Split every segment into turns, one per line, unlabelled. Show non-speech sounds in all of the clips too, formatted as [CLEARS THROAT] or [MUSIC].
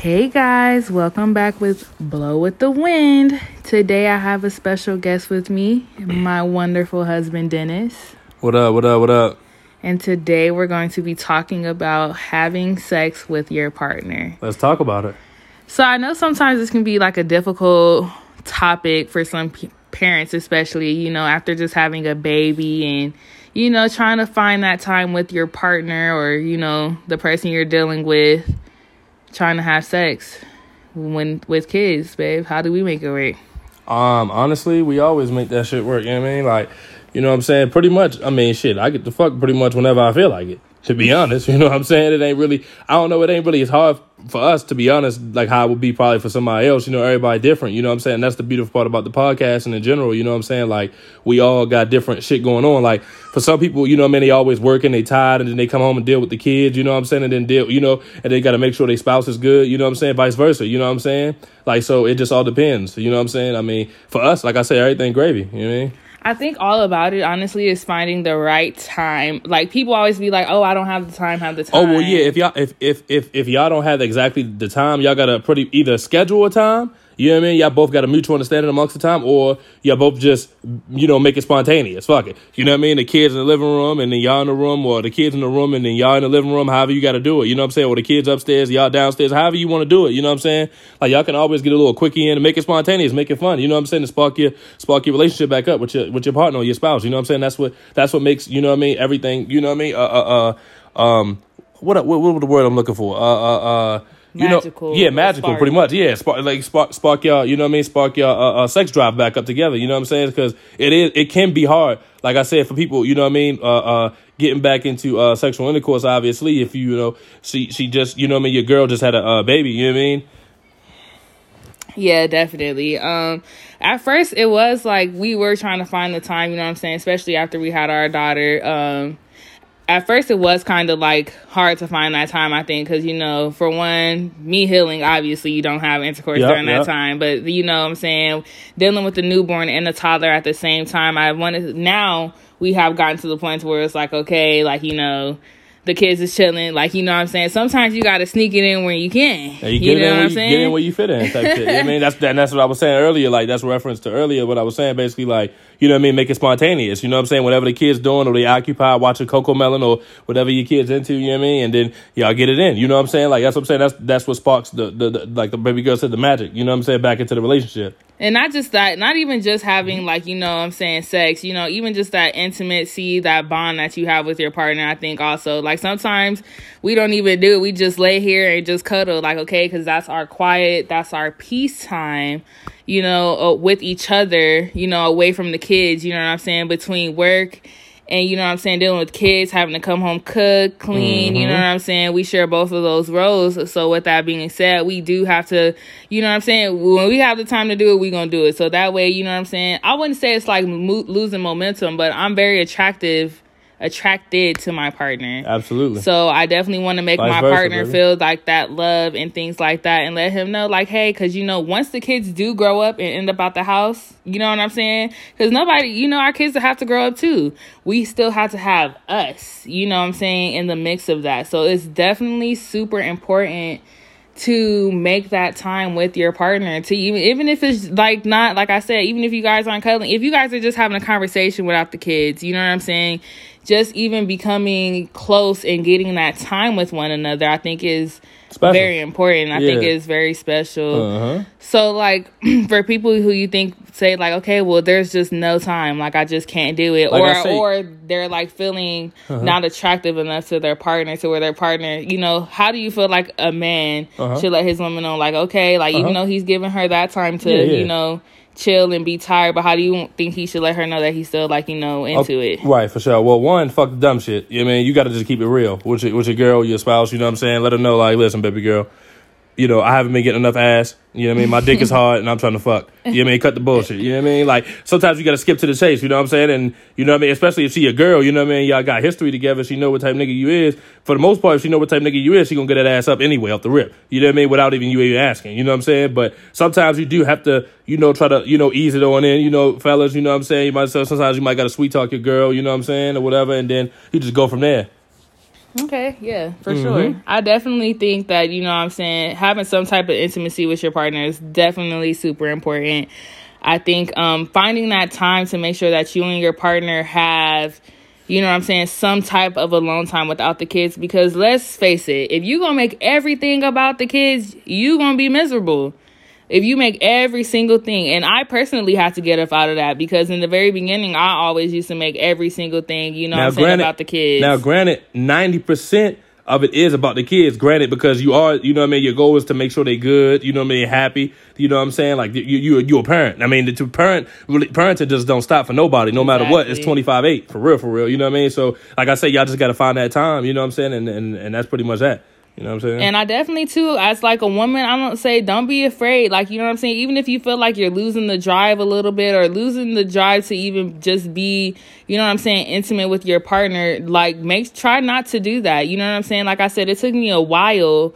Hey guys, welcome back with Blow with the Wind. Today I have a special guest with me, my wonderful husband Dennis.
What up? What up? What up?
And today we're going to be talking about having sex with your partner.
Let's talk about it.
So I know sometimes this can be like a difficult topic for some p- parents, especially, you know, after just having a baby and, you know, trying to find that time with your partner or, you know, the person you're dealing with, trying to have sex when with kids, babe. How do we make it work?
Um, honestly, we always make that shit work. You know what I mean? Like, you know what I'm saying? Pretty much. I mean, shit. I get the fuck pretty much whenever I feel like it. To be honest, [LAUGHS] you know what I'm saying? It ain't really. I don't know. It ain't really as hard for us to be honest. Like how it would be probably for somebody else. You know, everybody different. You know what I'm saying? That's the beautiful part about the podcast and in general. You know what I'm saying? Like we all got different shit going on. Like for some people, you know, I mean, they always working, they tired, and then they come home and deal with the kids. You know what I'm saying? And then deal, you know, and they got to make sure their spouse is good. You know what I'm saying? Vice versa. You know what I'm saying? Like so, it just all depends. You know what I'm saying? I mean, for us, like I said, everything gravy. You know what I mean?
I think all about it, honestly, is finding the right time. Like people always be like, "Oh, I don't have the time, have the time."
Oh well, yeah. If y'all if if if if y'all don't have exactly the time, y'all gotta pretty either schedule a time. You know what I mean? Y'all both got a mutual understanding amongst the time, or y'all both just you know make it spontaneous. Fuck it. You know what I mean? The kids in the living room, and then y'all in the room, or the kids in the room, and then y'all in the living room. However you got to do it. You know what I'm saying? Or the kids upstairs, y'all downstairs. However you want to do it. You know what I'm saying? Like y'all can always get a little quickie in and make it spontaneous, make it fun. You know what I'm saying? To spark your spark your relationship back up with your with your partner or your spouse. You know what I'm saying? That's what that's what makes you know what I mean everything. You know what I mean? Uh uh uh um. What what what the word I'm looking for? Uh uh uh you know, yeah, magical, pretty much. Yeah, spark, like spark, spark y'all. You know what I mean? Spark y'all uh, uh, sex drive back up together. You know what I'm saying? Because it is, it can be hard. Like I said, for people, you know what I mean? Uh, uh, getting back into uh, sexual intercourse. Obviously, if you, you know, she she just, you know what I mean? Your girl just had a uh, baby. You know what I mean?
Yeah, definitely. Um, at first it was like we were trying to find the time. You know what I'm saying? Especially after we had our daughter. Um at first it was kind of like hard to find that time i think because you know for one me healing obviously you don't have intercourse
Yep,
during that time but you know what i'm saying dealing with the newborn and the toddler at the same time i wanted now we have gotten to the point where it's like okay like you know the kids is chilling like you know what i'm saying sometimes you gotta sneak it in where you can
Yeah, you get
know
in
what
where
i'm
you,
saying
get in where you fit in type shit. You know what I mean, [LAUGHS] that's that, that's what I was saying earlier. Like that's reference to earlier what I was saying. Basically, like you know what I mean, make it spontaneous. You know what I'm saying? Whatever the kids doing, or they occupy watching CoComelon or whatever your kids into. You know what I mean? And then y'all get it in. You know what I'm saying? Like that's what I'm saying. That's that's what sparks the, the, the like the baby girl said the magic. You know what I'm saying? Back into the relationship.
And not just that not even just having like you know i'm saying sex you know even just that intimacy that bond that you have with your partner i think also like sometimes we don't even do it. We just lay here and just cuddle like okay because that's our quiet that's our peace time you know uh, with each other you know away from the kids you know what i'm saying between work and you know what I'm saying, dealing with kids, having to come home, cook, clean, you know mm-hmm. what I'm saying? We share both of those roles. So with that being said, we do have to, you know what I'm saying? When we have the time to do it, we gonna do it. So that way, you know what I'm saying? I wouldn't say it's like mo- losing momentum, but I'm very attractive, attracted to my partner.
Absolutely.
So I definitely want to make
Vice
my
versa,
partner
baby.
feel like that love and things like that, and let him know, like, hey, because you know, once the kids do grow up and end up out the house, you know what I'm saying? Because nobody, you know, our kids have to grow up too. We still have to have us, you know what I'm saying, in the mix of that. So it's definitely super important to make that time with your partner to even even if it's like not like I said, even if you guys aren't cuddling, if you guys are just having a conversation without the kids, you know what I'm saying? Just even becoming close and getting that time with one another, I think is
Special.
very important. I think
Yeah.
is very special.
Uh-huh.
So like [CLEARS THROAT] for people who you think say like, okay, well there's just no time, like I just can't do it.
Like
or
say-
or they're like feeling not attractive enough to their partner to where their partner, you know, how do you feel like a man
Uh-huh.
should let his woman know like, okay, like even
Uh-huh.
though he's giving her that time to,
Yeah, yeah.
you know, chill and be tired, but how do you think he should let her know that he's still like, you know, into it?
Right, for sure. Well, one, fuck the dumb shit. You know I mean? You got to just keep it real with your, with your girl, your spouse. You know what I'm saying? Let her know, like, listen, baby girl, you know, I haven't been getting enough ass. You know what I mean? My dick is hard and I'm trying to fuck. You know what I mean? Cut the bullshit. You know what I mean? Like, sometimes you got to skip to the chase. You know what I'm saying? And, you know what I mean? Especially if she a girl, you know what I mean? Y'all got history together. She know what type of nigga you is. For the most part, if she know what type of nigga you is, she gonna get that ass up anyway off the rip. You know what I mean? Without even you even asking. You know what I'm saying? But sometimes you do have to, you know, try to, you know, ease it on in. You know, fellas, you know what I'm saying? You might sometimes you might got to sweet talk your girl, you know what I'm saying? Or whatever. And then you just go from there.
Okay, yeah, for mm-hmm. sure. I definitely think that, you know what I'm saying, having some type of intimacy with your partner is definitely super important. I think um, finding that time to make sure that you and your partner have, you know what I'm saying, some type of alone time without the kids. Because let's face it, if you're going to make everything about the kids, you going to be miserable if you make every single thing and i personally have to get up out of that because in the very beginning i always used to make every single thing you know now, I'm saying about the kids.
now granted 90% of it is about the kids granted because you are you know what i mean your goal is to make sure they're good you know what i mean happy you know what i'm saying like you you you a parent. I mean the parent really parenting just don't stop for nobody no exactly. matter what. It's 25 8 for real for real you know what i mean? So like i say y'all just got to find that time you know what i'm saying and, and and that's pretty much that you know what I'm saying?
And I definitely too, as like a woman, I don't say don't be afraid. Like you know what I'm saying. Even if you feel like you're losing the drive a little bit, or losing the drive to even just be, you know what I'm saying, intimate with your partner, like make try not to do that. You know what I'm saying? Like I said, it took me a while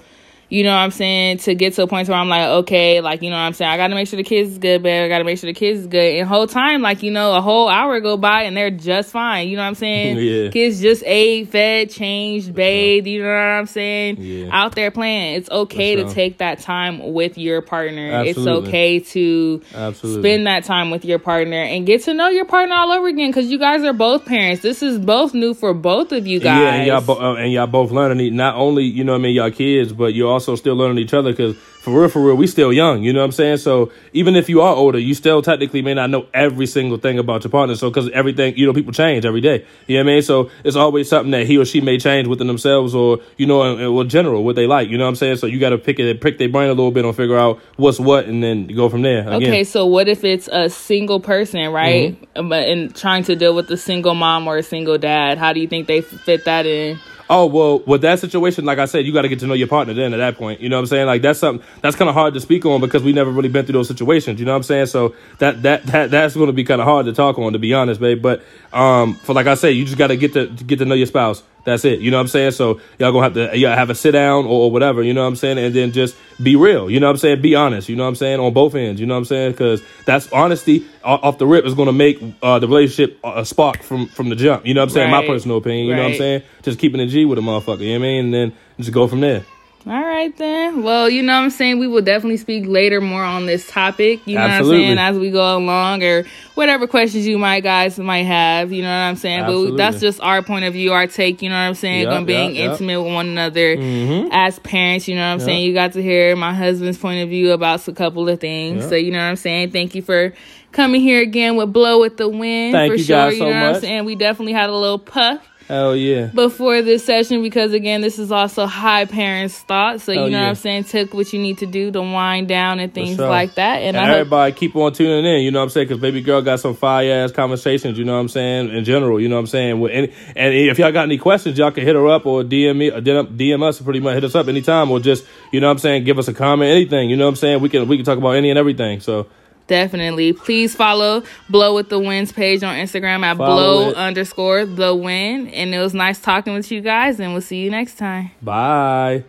you know what I'm saying, to get to a point where I'm like, okay, like, you know what I'm saying, I gotta make sure the kids is good, but I gotta make sure the kids is good. And whole time, like, you know, a whole hour go by and they're just fine. You know what I'm saying? [LAUGHS] yeah. Kids just ate, fed, changed, bathed, you know what I'm saying? Yeah. Out there playing. It's okay to take that time with your partner. Absolutely. It's okay to Absolutely. spend that time with your partner and get to know your partner all over again because you guys are both parents. This is both new for both of you guys. Yeah,
and y'all, bo- uh, and y'all both learning not only, you know what I mean, y'all kids, but you also also still learning each other because for real, for real, we still young. You know what I'm saying? So even if you are older, you still technically may not know every single thing about your partner. So because everything, you know, people change every day. You know what I mean? So it's always something that he or she may change within themselves, or you know, in, general, what they like. You know what I'm saying? So you got to pick it, pick their brain a little bit and figure out what's what, and then go from there. Again.
Okay, so what if it's a single person, right? Mm-hmm. But in trying to deal with a single mom or a single dad, how do you think they fit that in?
Oh well, with that situation, like I said, you got to get to know your partner. Then at that point, you know what I'm saying? Like that's something that's kind of hard to speak on because we never really been through those situations. You know what I'm saying? So that that that that's going to be kind of hard to talk on, to be honest, babe. But um, for like I say, you just got to get to get to know your spouse. That's it. You know what I'm saying? So y'all gonna have to y'all have a sit down or, or, whatever. You know what I'm saying? And then just be real. You know what I'm saying? Be honest. You know what I'm saying? On both ends. You know what I'm saying? Because that's honesty off the rip is gonna make uh, the relationship a spark from from the jump. You know what I'm saying? Right. My personal opinion. You right. know what I'm saying? Just keeping a G with a motherfucker. You know what I mean? And then just go from there.
All right then. Well, you know what I'm saying? We will definitely speak later more on this topic. You know Absolutely. what I'm saying? As we go along or whatever questions you might guys might have, you know what I'm saying? Absolutely. But that's just our point of view, our take, you know what I'm saying? Yep, being yep, intimate yep. with one another mm-hmm. as parents, you know what I'm saying? You got to hear my husband's point of view about a couple of things. So, you know what I'm saying? Thank you for coming here again with Blow with the Wind.
Thank
for
you
sure,
guys
you know
so
what
much.
I'm saying? We definitely had a little puff
Hell yeah.
Before this session, because again, this is also high parents' thoughts. So, you know yeah. what I'm saying? Took what you need to do to wind down and things sure. like that.
And, and everybody hope- keep on tuning in, you know what I'm saying? Because baby girl got some fire ass conversations, you know what I'm saying? In general, you know what I'm saying? With any, and if y'all got any questions, y'all can hit her up or DM me, or DM us, pretty much hit us up anytime, or just, you know what I'm saying? Give us a comment, anything, you know what I'm saying? We can, we can talk about any and everything. So,
Definitely. Please follow Blow with the Winds page on Instagram at follow blow it. underscore the wind. And it was nice talking with you guys, and we'll see you next time.
Bye.